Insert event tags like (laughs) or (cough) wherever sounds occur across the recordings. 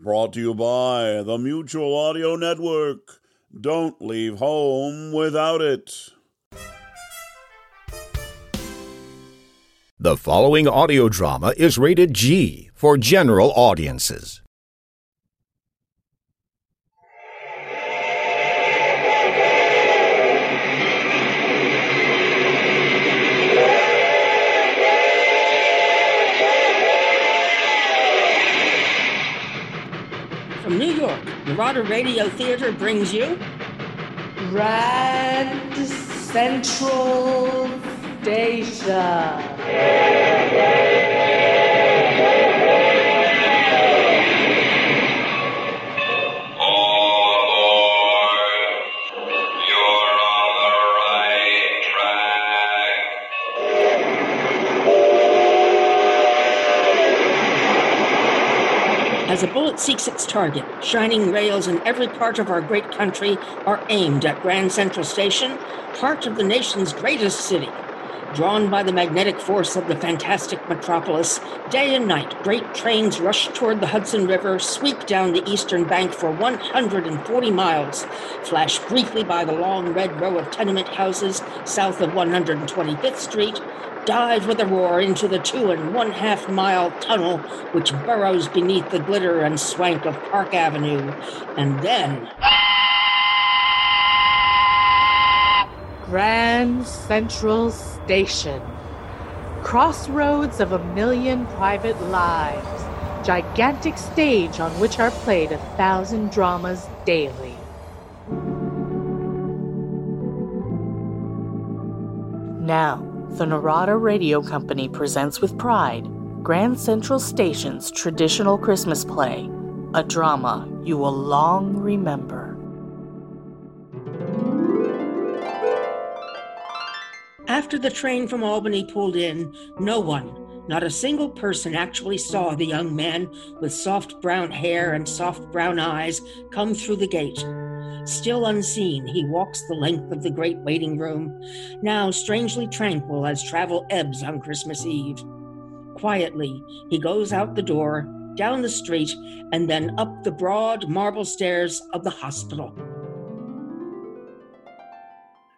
Brought to you by the Mutual Audio Network. Don't leave home without it. The following audio drama is rated G for general audiences. New York, Radio Theater brings you Grand Central Station. As a bullet seeks its target, shining rails in every part of our great country are aimed at Grand Central Station, heart of the nation's greatest city. Drawn by the magnetic force of the fantastic metropolis, day and night, great trains rush toward the Hudson River, sweep down the eastern bank for 140 miles, flash briefly by the long red row of tenement houses south of 125th Street, dive with a roar into the two and one half mile tunnel which burrows beneath the glitter and swank of Park Avenue, and then. Grand Central Station. Crossroads of a million private lives. Gigantic stage on which are played a thousand dramas daily. Now, the Narada Radio Company presents with pride Grand Central Station's traditional Christmas play, a drama you will long remember. After the train from Albany pulled in, no one, not a single person, actually saw the young man with soft brown hair and soft brown eyes come through the gate. Still unseen, he walks the length of the great waiting room, now strangely tranquil as travel ebbs on Christmas Eve. Quietly, he goes out the door, down the street, and then up the broad marble stairs of the hospital.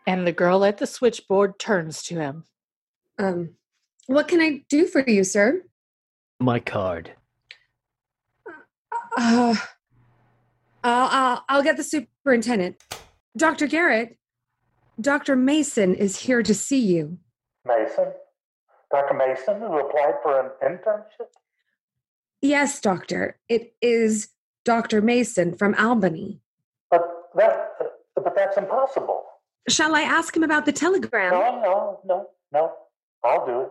And the girl at the switchboard turns to him. Um, what can I do for you, sir? My card. Uh, I'll, I'll, I'll get the superintendent. Dr. Garrett, Dr. Mason is here to see you. Mason? Dr. Mason, who applied for an internship? Yes, doctor. It is Dr. Mason from Albany. But that, but that's impossible. Shall I ask him about the telegram? No, no, no, no. I'll do it.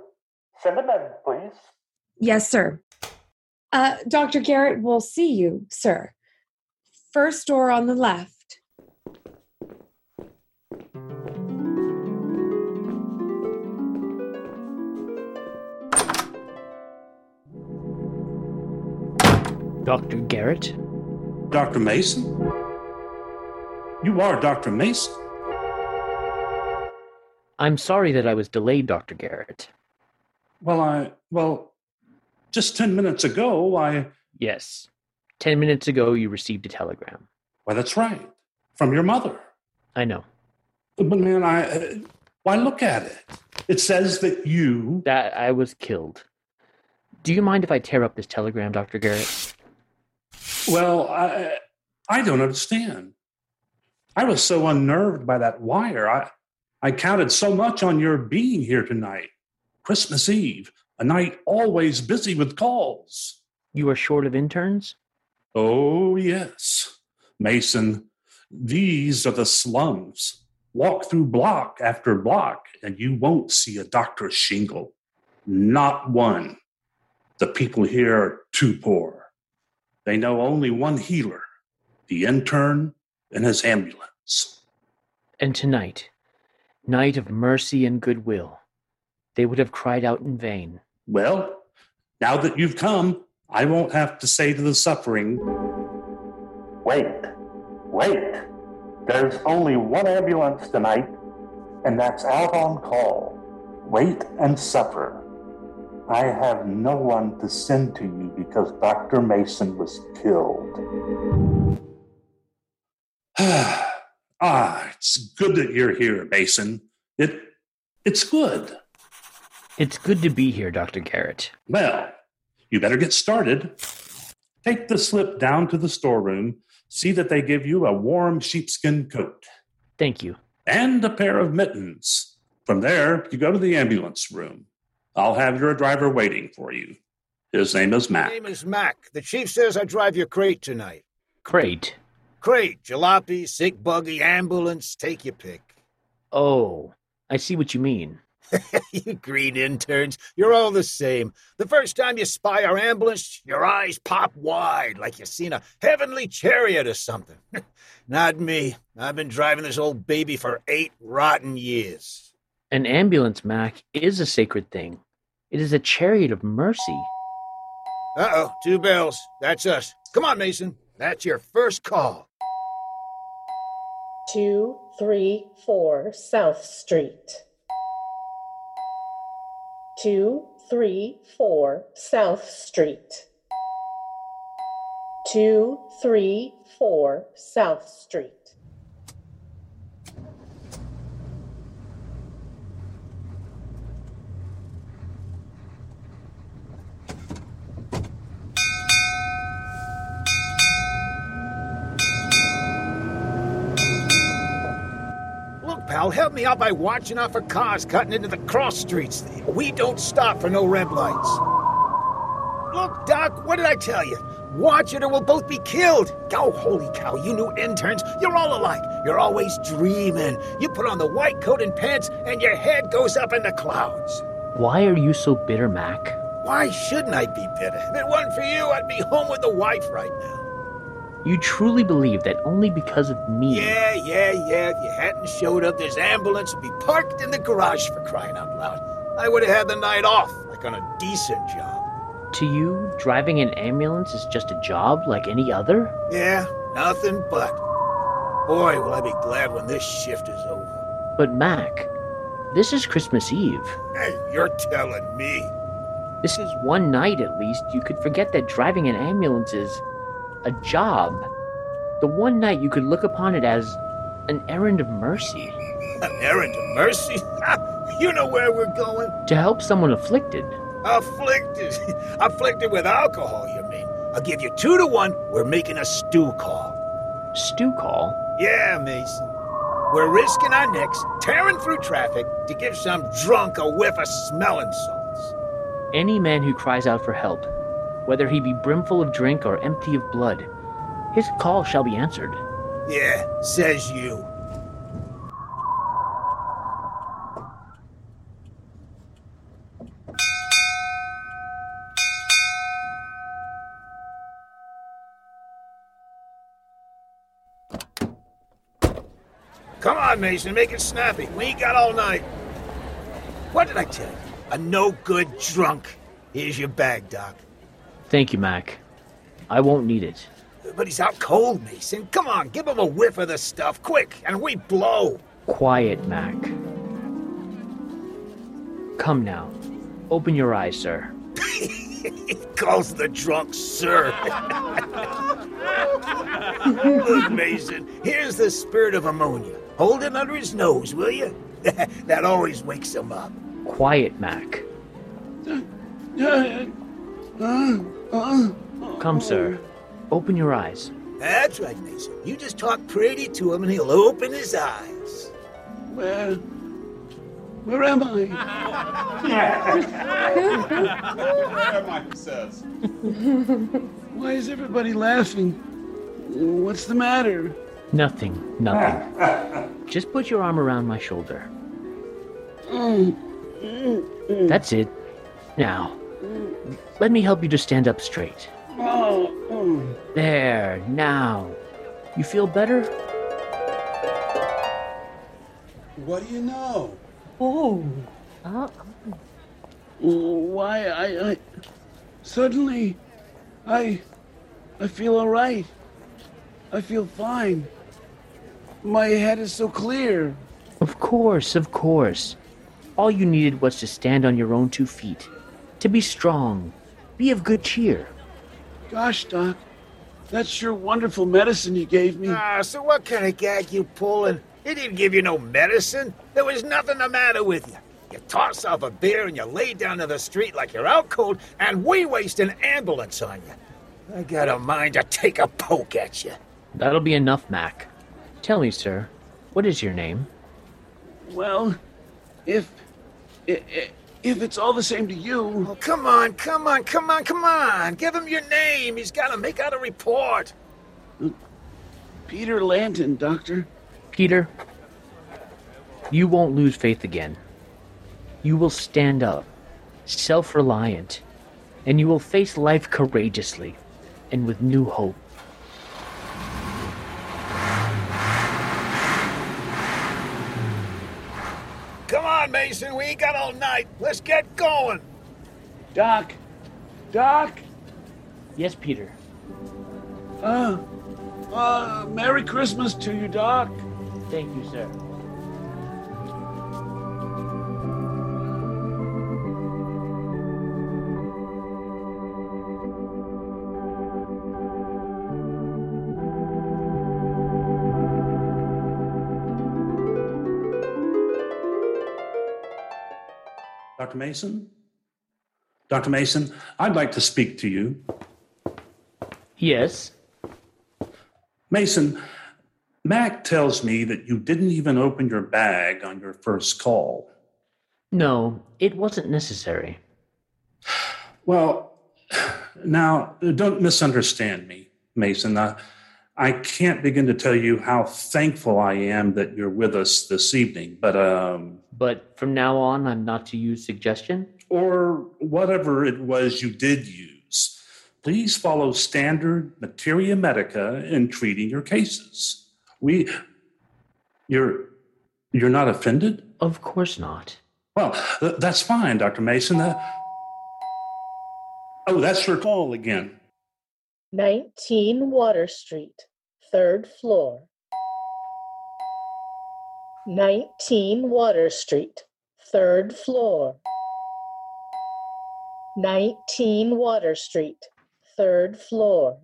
Send him in, please. Yes, sir. Uh, Dr. Garrett will see you, sir. First door on the left. Dr. Garrett? Dr. Mason? You are Dr. Mason. I'm sorry that I was delayed, Dr. Garrett. Well, I, well, just 10 minutes ago, I, Yes. Ten minutes ago, you received a telegram. why, that's right, from your mother. I know. But man, I, uh, why, look at it. It says that you, That I was killed. Do you mind if I tear up this telegram, Dr. Garrett? well, I, I don't understand. I was so unnerved by that wire. I, I counted so much on your being here tonight. Christmas Eve, a night always busy with calls. You are short of interns? Oh, yes. Mason, these are the slums. Walk through block after block, and you won't see a Dr. Shingle. Not one. The people here are too poor. They know only one healer the intern and his ambulance. And tonight, night of mercy and goodwill, they would have cried out in vain. Well, now that you've come, I won't have to say to the suffering, Wait, wait. There's only one ambulance tonight, and that's out on call. Wait and suffer. I have no one to send to you because Dr. Mason was killed. (sighs) ah, it's good that you're here, Mason. It it's good. It's good to be here, Dr. Garrett. Well, you better get started. Take the slip down to the storeroom, see that they give you a warm sheepskin coat Thank you. and a pair of mittens. From there, you go to the ambulance room. I'll have your driver waiting for you. His name is My Mac. name is Mac. The chief says I drive your crate tonight. Crate. Crate, jalopy, sick buggy, ambulance, take your pick. Oh, I see what you mean. (laughs) you green interns, you're all the same. The first time you spy our ambulance, your eyes pop wide like you've seen a heavenly chariot or something. (laughs) Not me. I've been driving this old baby for eight rotten years. An ambulance, Mac, is a sacred thing. It is a chariot of mercy. Uh oh, two bells. That's us. Come on, Mason. That's your first call. 234 South Street. 234 South Street. 234 South Street. Look, pal, help me out by watching out for cars cutting into the cross streets. We don't stop for no red lights. Look, Doc, what did I tell you? Watch it or we'll both be killed. Oh, holy cow, you new interns, you're all alike. You're always dreaming. You put on the white coat and pants, and your head goes up in the clouds. Why are you so bitter, Mac? Why shouldn't I be bitter? If it weren't for you, I'd be home with the wife right now. You truly believe that only because of me. Yeah, yeah, yeah. If you hadn't showed up, this ambulance would be parked in the garage for crying out loud. I would have had the night off, like on a decent job. To you, driving an ambulance is just a job like any other? Yeah, nothing but. Boy, will I be glad when this shift is over. But, Mac, this is Christmas Eve. Hey, you're telling me. This is one night at least you could forget that driving an ambulance is a job. The one night you could look upon it as an errand of mercy. An errand of mercy? you know where we're going? To help someone afflicted. Afflicted. (laughs) Afflicted with alcohol, you mean? I'll give you two to one. We're making a stew call. Stew call? Yeah, Mason. We're risking our necks, tearing through traffic to give some drunk a whiff of smelling salts. Any man who cries out for help, whether he be brimful of drink or empty of blood, his call shall be answered. Yeah, says you. Come on, Mason, make it snappy. We ain't got all night. What did I tell you? A no good drunk. Here's your bag, Doc. Thank you, Mac. I won't need it. But he's out cold, Mason. Come on, give him a whiff of the stuff, quick, and we blow. Quiet, Mac. Come now. Open your eyes, sir. (laughs) he calls the drunk sir. Look, Mason, here's the spirit of ammonia. Hold it under his nose, will you? (laughs) that always wakes him up. Quiet, Mac. Come, sir. Open your eyes. That's right, Mason. You just talk pretty to him and he'll open his eyes. Where? Where am I? Where am I, he says. Why is everybody laughing? What's the matter? Nothing, nothing. Just put your arm around my shoulder. Mm-hmm. That's it. Now, let me help you to stand up straight. Oh, There, now. You feel better? What do you know? Oh. Oh. Why, I, I. Suddenly, I. I feel all right. I feel fine. My head is so clear. Of course, of course. All you needed was to stand on your own two feet. to be strong, be of good cheer. Gosh, Doc, that's sure wonderful medicine you gave me. Ah, so what kind of gag you pulling? He didn't give you no medicine. There was nothing the matter with you. You toss off a beer and you lay down to the street like you're out cold, and we waste an ambulance on you. I got a mind to take a poke at you. That'll be enough, Mac. Tell me, sir, what is your name? Well, if, if if it's all the same to you. Oh, come on, come on, come on, come on. Give him your name. He's got to make out a report. Peter Lanton, Doctor. Peter, you won't lose faith again. You will stand up, self reliant, and you will face life courageously and with new hope. Come on, Mason. We ain't got all night. Let's get going. Doc. Doc. Yes, Peter. Uh, uh, Merry Christmas to you, Doc. Thank you, sir. Dr. Mason? Dr. Mason, I'd like to speak to you. Yes. Mason, Mac tells me that you didn't even open your bag on your first call. No, it wasn't necessary. Well, now, don't misunderstand me, Mason. Uh, I can't begin to tell you how thankful I am that you're with us this evening, but um, But from now on, I'm not to use suggestion? or whatever it was you did use, please follow standard materia medica in treating your cases. We, you're, you're not offended? Of course not. Well, th- that's fine, Dr. Mason. Uh, oh, that's your call again. 19 Water Street, third floor. 19 Water Street, third floor. 19 Water Street, third floor.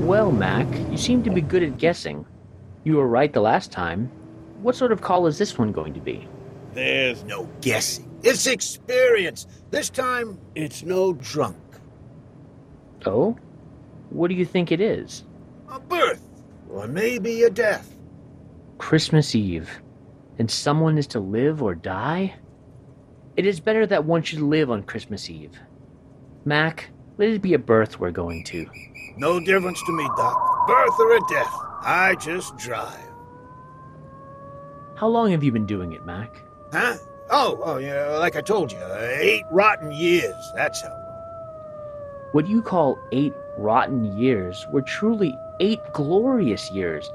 Well, Mac, you seem to be good at guessing. You were right the last time. What sort of call is this one going to be? There's no guessing. It's experience. This time, it's no drunk. Oh? What do you think it is? A birth, or maybe a death. Christmas Eve. And someone is to live or die? It is better that one should live on Christmas Eve. Mac, let it be a birth we're going to. No difference to me, Doc. Birth or a death. I just drive. How long have you been doing it, Mac? Huh? Oh, oh, yeah, like I told you, eight rotten years. That's how. long. What you call eight rotten years were truly eight glorious years,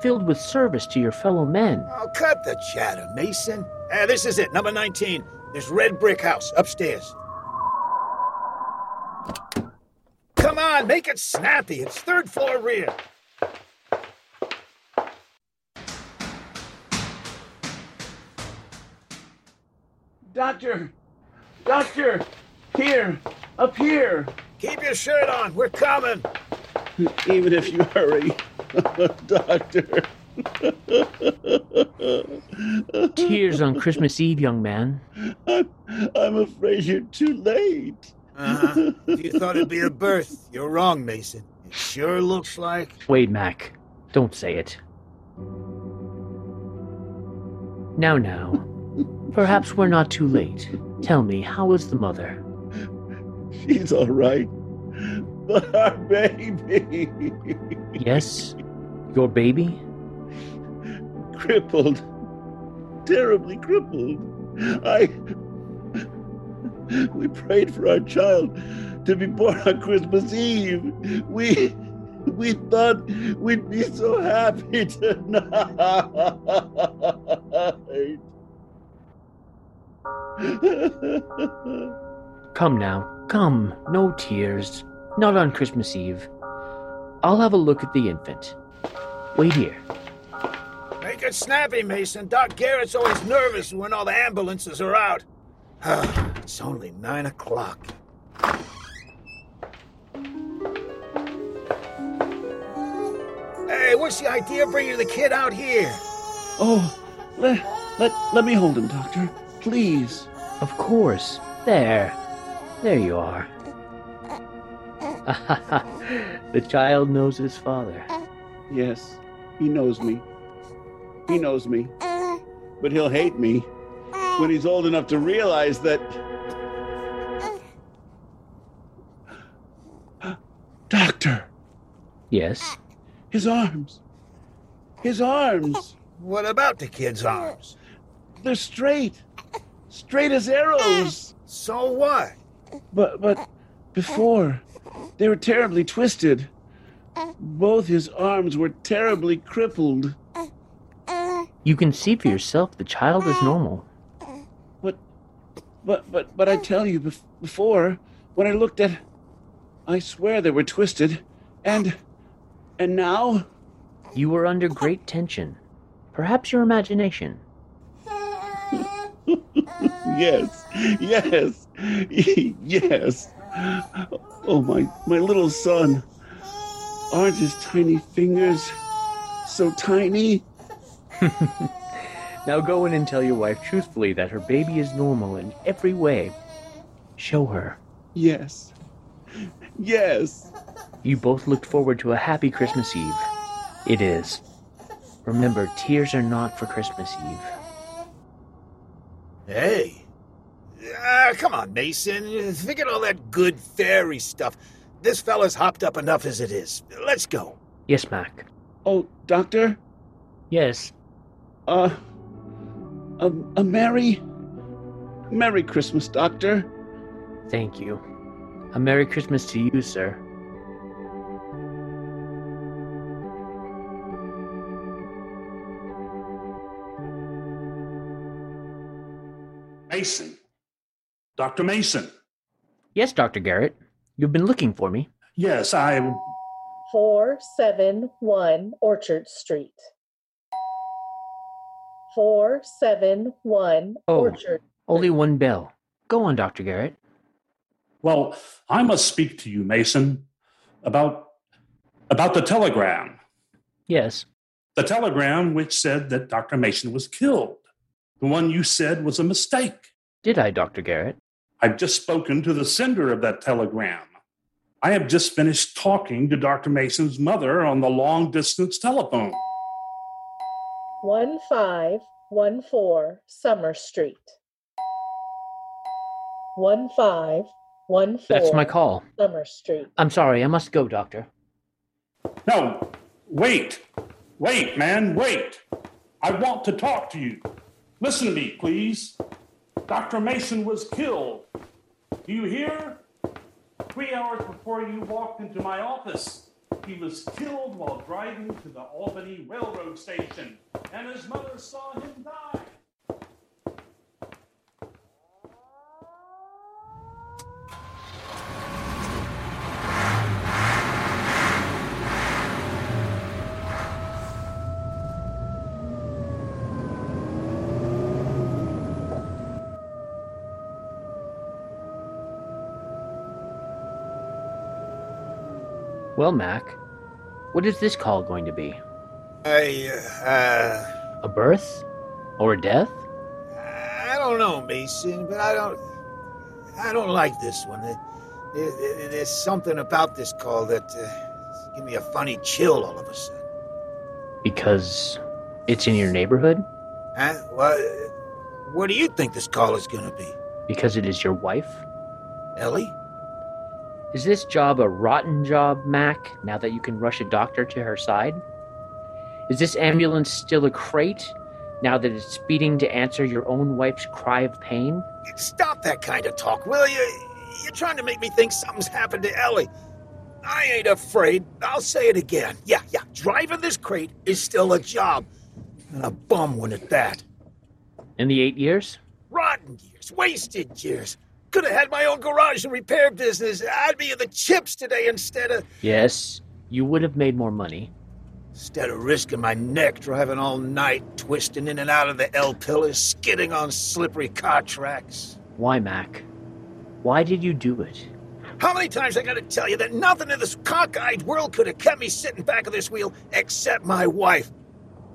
filled with service to your fellow men. Oh, cut the chatter, Mason. Uh, this is it, number 19. This red brick house upstairs. Come on, make it snappy. It's third floor rear. Doctor! Doctor! Here! Up here! Keep your shirt on. We're coming. (laughs) Even if you hurry. (laughs) Doctor! (laughs) Tears on Christmas Eve, young man. I'm, I'm afraid you're too late. Uh-huh. You thought it'd be a birth, you're wrong, Mason. It sure looks like. Wait, Mac. Don't say it. Now, now. Perhaps we're not too late. Tell me, how is the mother? She's all right. But our baby. Yes? Your baby? crippled. Terribly crippled. I. We prayed for our child to be born on Christmas Eve. We. We thought we'd be so happy tonight. Come now, come, no tears. Not on Christmas Eve. I'll have a look at the infant. Wait here. Make it snappy, Mason. Doc Garrett's always nervous when all the ambulances are out. (sighs) it's only nine o'clock. Hey, what's the idea of bringing the kid out here? Oh, let, let, let me hold him, Doctor. Please. Of course. There. There you are. (laughs) the child knows his father. Yes, he knows me. He knows me. But he'll hate me when he's old enough to realize that. (gasps) Doctor, Yes. his arms. His arms. What about the kid's arms? They're straight. Straight as arrows. So what? But but before they were terribly twisted. Both his arms were terribly crippled. You can see for yourself the child is normal. But but but but I tell you before when I looked at I swear they were twisted and and now You were under great tension. Perhaps your imagination. Yes yes (laughs) yes oh my my little son aren't his tiny fingers so tiny (laughs) Now go in and tell your wife truthfully that her baby is normal in every way. Show her. yes yes You both looked forward to a happy Christmas Eve. It is. Remember, tears are not for Christmas Eve. Hey. Ah, come on, Mason. Forget all that good fairy stuff. This fella's hopped up enough as it is. Let's go. Yes, Mac. oh doctor Yes. uh a, a merry merry christmas doctor Thank you. A Merry Christmas to you, sir. Mason. Dr. Mason. Yes, Dr. Garrett. You've been looking for me. Yes, I. 471 Orchard Street. 471 Oh, Orchard. only one bell. Go on, Dr. Garrett. Well, I must speak to you, Mason, about about the telegram. Yes. The telegram which said that Dr. Mason was killed. The one you said was a mistake. Did I, Dr. Garrett? I've just spoken to the sender of that telegram. I have just finished talking to Dr. Mason's mother on the long distance telephone. 1514 Summer Street. 1514 That's my call. Summer Street. I'm sorry, I must go, Doctor. No, wait. Wait, man, wait. I want to talk to you. Listen to me, please. Dr. Mason was killed. Do you hear? Three hours before you walked into my office, he was killed while driving to the Albany Railroad Station, and his mother saw him die. Well, Mac, what is this call going to be? I, uh, A birth? Or a death? I don't know, Mason, but I don't, I don't like this one. There- there- there's something about this call that uh, give me a funny chill all of a sudden. Because it's in your neighborhood? Huh? What? What do you think this call is going to be, Because it is your wife? Ellie? Is this job a rotten job, Mac, now that you can rush a doctor to her side? Is this ambulance still a crate, now that it's speeding to answer your own wife's cry of pain? Stop that kind of talk, will you? You're trying to make me think something's happened to Ellie. I ain't afraid. I'll say it again. Yeah, yeah. Driving this crate is still a job. And a bum one at that. In the eight years? Rotten years. Wasted years. I could have had my own garage and repair business. I'd be in the chips today instead of Yes, you would have made more money. instead of risking my neck driving all night, twisting in and out of the L pillars, skidding on slippery car tracks. Why, Mac? Why did you do it? How many times I gotta tell you that nothing in this cockeyed world could have kept me sitting back of this wheel except my wife.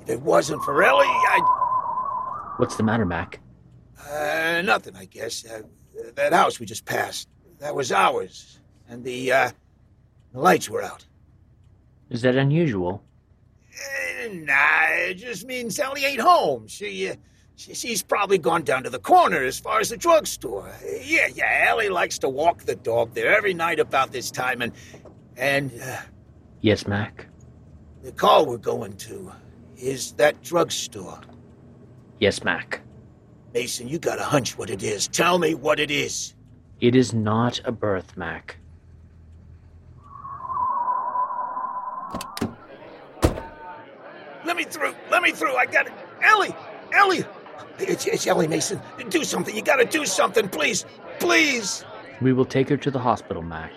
If it wasn't for Ellie, I'd. What's the matter, Mac? Uh, nothing, I guess. Uh, that house we just passed, that was ours. And the, uh, the lights were out. Is that unusual? Eh, nah, it just means Sally ain't home. She, uh, she, she's probably gone down to the corner as far as the drugstore. Yeah, yeah, Ellie likes to walk the dog there every night about this time, and, and, uh, Yes, Mac. the call we're going to is that drugstore. Yes, Mac. Mason, you got a hunch what it is. Tell me what it is. It is not a birth, Mac. Let me through. Let me through. I got it. Ellie! Ellie! It's, it's Ellie Mason. Do something. You gotta do something, please. Please! We will take her to the hospital, Mac.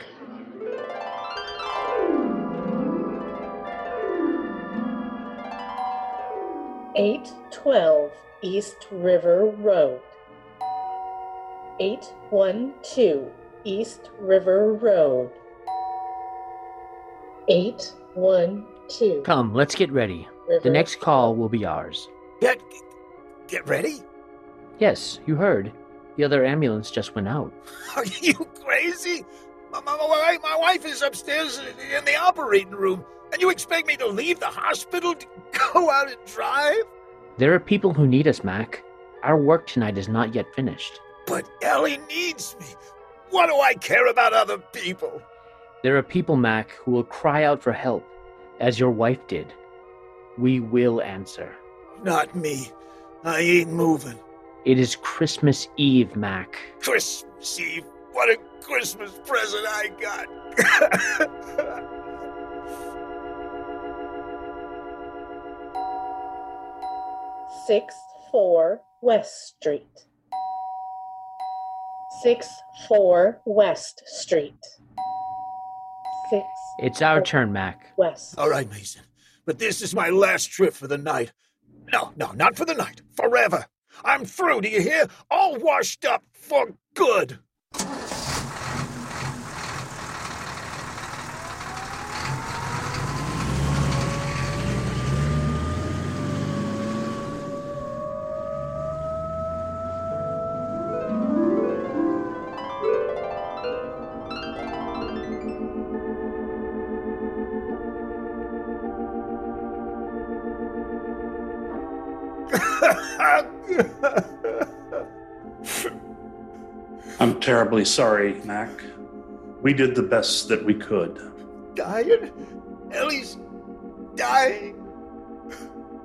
Eight twelve East River Road. Eight one two East River Road. Eight one two. Come, let's get ready. The next call will be ours. Get, get ready? Yes, you heard. The other ambulance just went out. (laughs) Are you crazy? My, my, my, my wife is upstairs in the operating room, and you expect me to leave the hospital to (laughs) go out and drive? There are people who need us, Mac. Our work tonight is not yet finished. But Ellie needs me. What do I care about other people? There are people, Mac, who will cry out for help, as your wife did. We will answer. Not me. I ain't moving. It is Christmas Eve, Mac. Christmas Eve. What a Christmas present I got. (laughs) Six four West Street. Six four West Street. Six It's our turn, Mac. West. All right, Mason. But this is my last trip for the night. No, no, not for the night. Forever. I'm through, do you hear? All washed up for good. Terribly sorry, Mac. We did the best that we could. dying? Ellie's dying.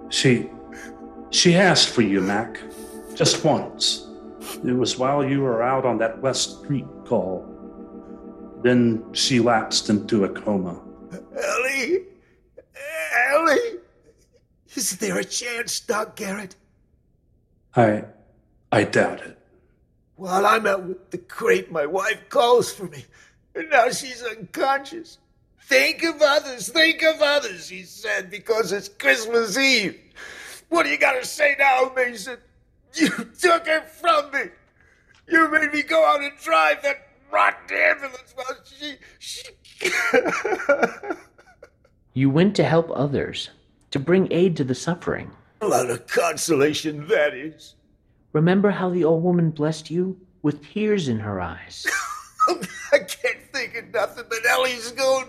She she asked for you, Mac. Just once. It was while you were out on that West Street call. Then she lapsed into a coma. Ellie? Ellie? Is there a chance, Doc Garrett? I I doubt it. While I'm out with the crate, my wife calls for me. And now she's unconscious. Think of others, think of others, he said, because it's Christmas Eve. What do you got to say now, Mason? You took her from me. You made me go out and drive that rotten ambulance while she. she... (laughs) You went to help others, to bring aid to the suffering. a lot of consolation that is. Remember how the old woman blessed you with tears in her eyes? (laughs) I can't think of nothing but Ellie's going.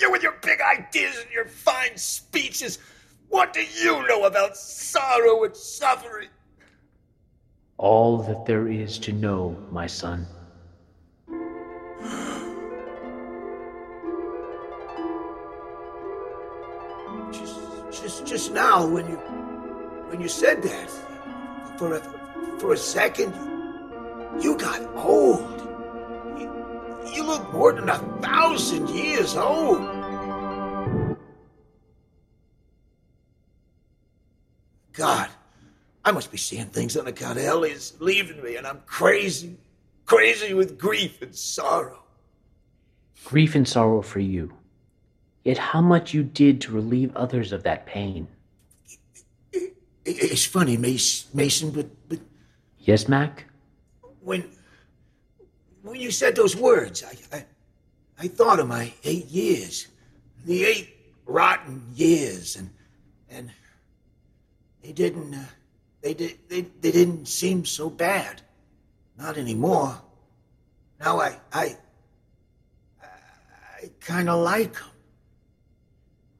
You with your big ideas and your fine speeches. What do you know about sorrow and suffering? All that there is to know, my son. Just, just, just now when you, when you said that, for a, for a second, you got old. You, you look more than a thousand years old. God, I must be seeing things on account of Ellie's leaving me, and I'm crazy, crazy with grief and sorrow. Grief and sorrow for you. Yet how much you did to relieve others of that pain. It's funny, Mason, but, but Yes, Mac? when when you said those words, I, I I thought of my eight years, the eight rotten years, and and they didn't uh, they did they, they didn't seem so bad, not anymore. Now I I I kind of like them.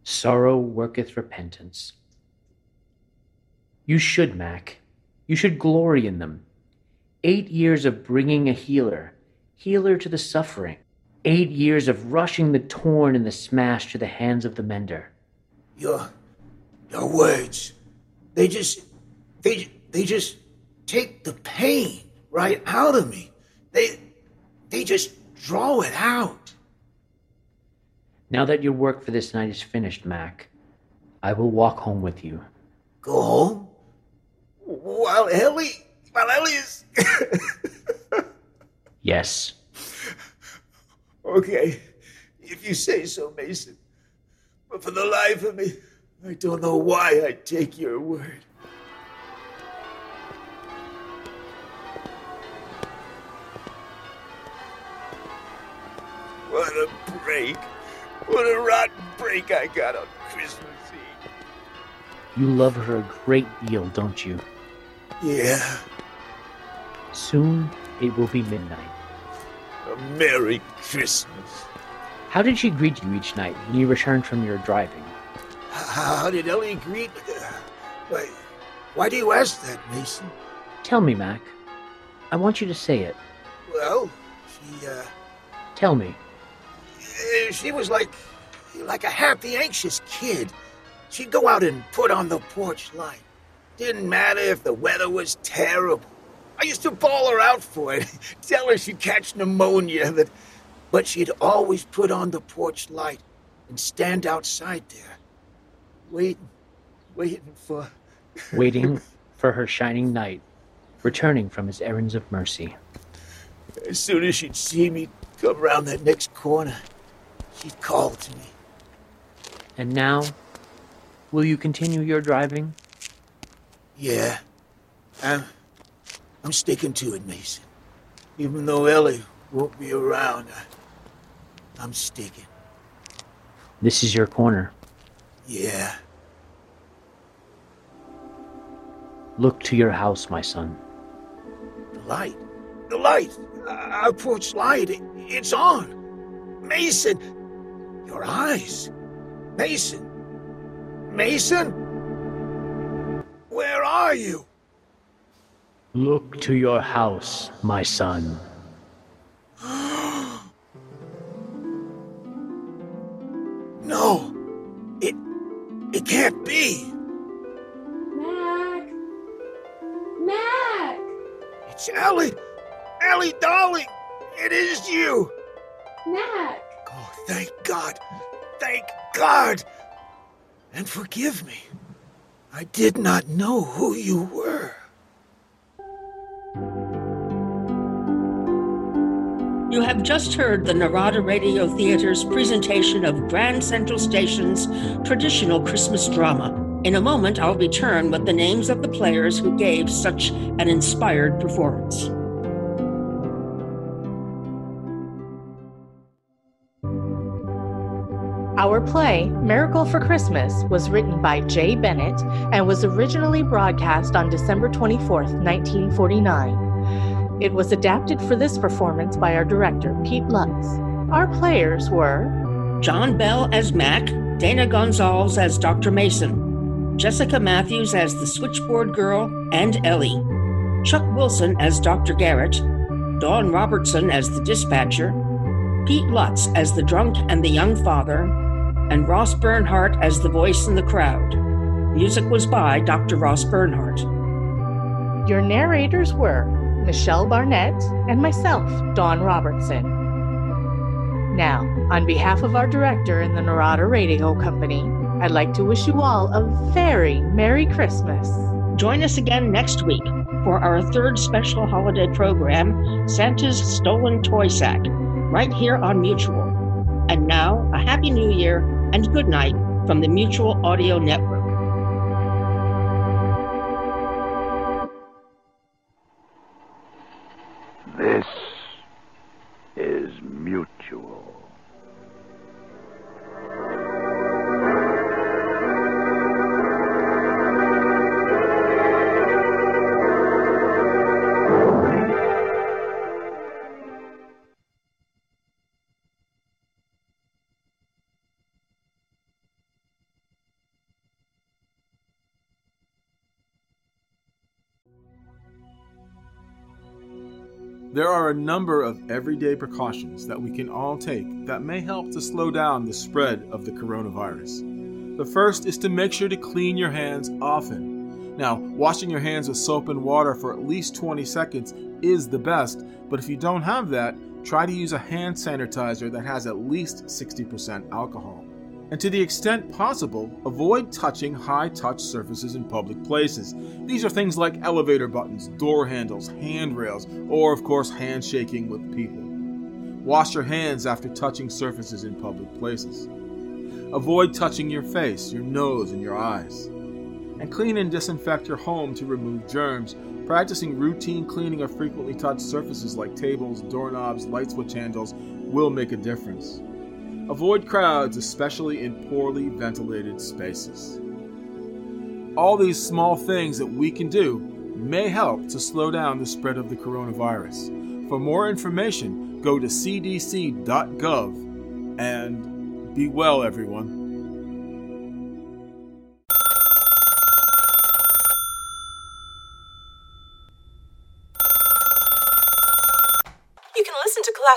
Sorrow worketh repentance. You should, Mac. You should glory in them. Eight years of bringing a healer, healer to the suffering. Eight years of rushing the torn and the smashed to the hands of the mender. Your your words, they just they they just take the pain right out of me. They they just draw it out. Now that your work for this night is finished, Mac, I will walk home with you. Go home while Ellie while Ellie is (laughs) Yes. okay. If you say so, Mason. But for the life of me, I don't know why I take your word. What a break. What a rotten break I got on Christmas Eve. You love her a great deal, don't you? Yeah, Soon it will be midnight. a Merry Christmas. How did she greet you each night when you returned from your driving? How did Ellie greet? Why, why do you ask that, Mason? Tell me, Mac. I want you to say it. Well, she, uh, Tell me. eh, she was like, like a happy, anxious kid. She'd go out and put on the porch light. Didn't matter if the weather was terrible. I used to bawl her out for it, (laughs) tell her she'd catch pneumonia, that, but she'd always put on the porch light and stand outside there, waiting, waiting for. (laughs) Waiting for her shining knight, returning from his errands of mercy. As soon as she'd see me come round that next corner, she'd call to me. And now, will you continue your driving? Yeah, I'm, I'm sticking to it, Mason. Even though Ellie won't be around, I, I'm sticking. This is your corner. Yeah, Look to your house, my son. the light, the light, our porch light, it, it's on. Mason, your eyes, Mason, Mason, where are you? Look to your house, my son. (gasps) No, it, it can't be. Mac! Mac! It's Ellie, Ellie, darling, it is you. Mac! Oh, thank God. Thank God. And forgive me. I did not know who you were. You have just heard the Narada Radio Theater's presentation of Grand Central Station's traditional Christmas drama. In a moment, I'll return with the names of the players who gave such an inspired performance. Our play, Miracle for Christmas, was written by Jay Bennett and was originally broadcast on December 24th, 1949. It was adapted for this performance by our director, Pete Lutz. Our players were John Bell as Mac, Dana Gonzalez as Dr. Mason, Jessica Matthews as the switchboard girl and Ellie, Chuck Wilson as Dr. Garrett, Dawn Robertson as the dispatcher, Pete Lutz as the drunk and the young father, and Ross Bernhardt as the voice in the crowd. Music was by Dr. Ross Bernhardt. Your narrators were Michelle Barnett and myself, Dawn Robertson. Now, on behalf of our director and the Narada Radio Company, I'd like to wish you all a very Merry Christmas. Join us again next week for our third special holiday program, Santa's Stolen Toy Sack, right here on Mutual. And now, a Happy New Year and good night from the Mutual Audio Network. There are a number of everyday precautions that we can all take that may help to slow down the spread of the coronavirus. The first is to make sure to clean your hands often. Now, washing your hands with soap and water for at least 20 seconds is the best, but if you don't have that, try to use a hand sanitizer that has at least 60% alcohol. And to the extent possible, avoid touching high touch surfaces in public places. These are things like elevator buttons, door handles, handrails, or, of course, handshaking with people. Wash your hands after touching surfaces in public places. Avoid touching your face, your nose, and your eyes. And clean and disinfect your home to remove germs. Practicing routine cleaning of frequently touched surfaces like tables, doorknobs, light switch handles will make a difference. Avoid crowds, especially in poorly ventilated spaces. All these small things that we can do may help to slow down the spread of the coronavirus. For more information, go to cdc.gov and be well, everyone.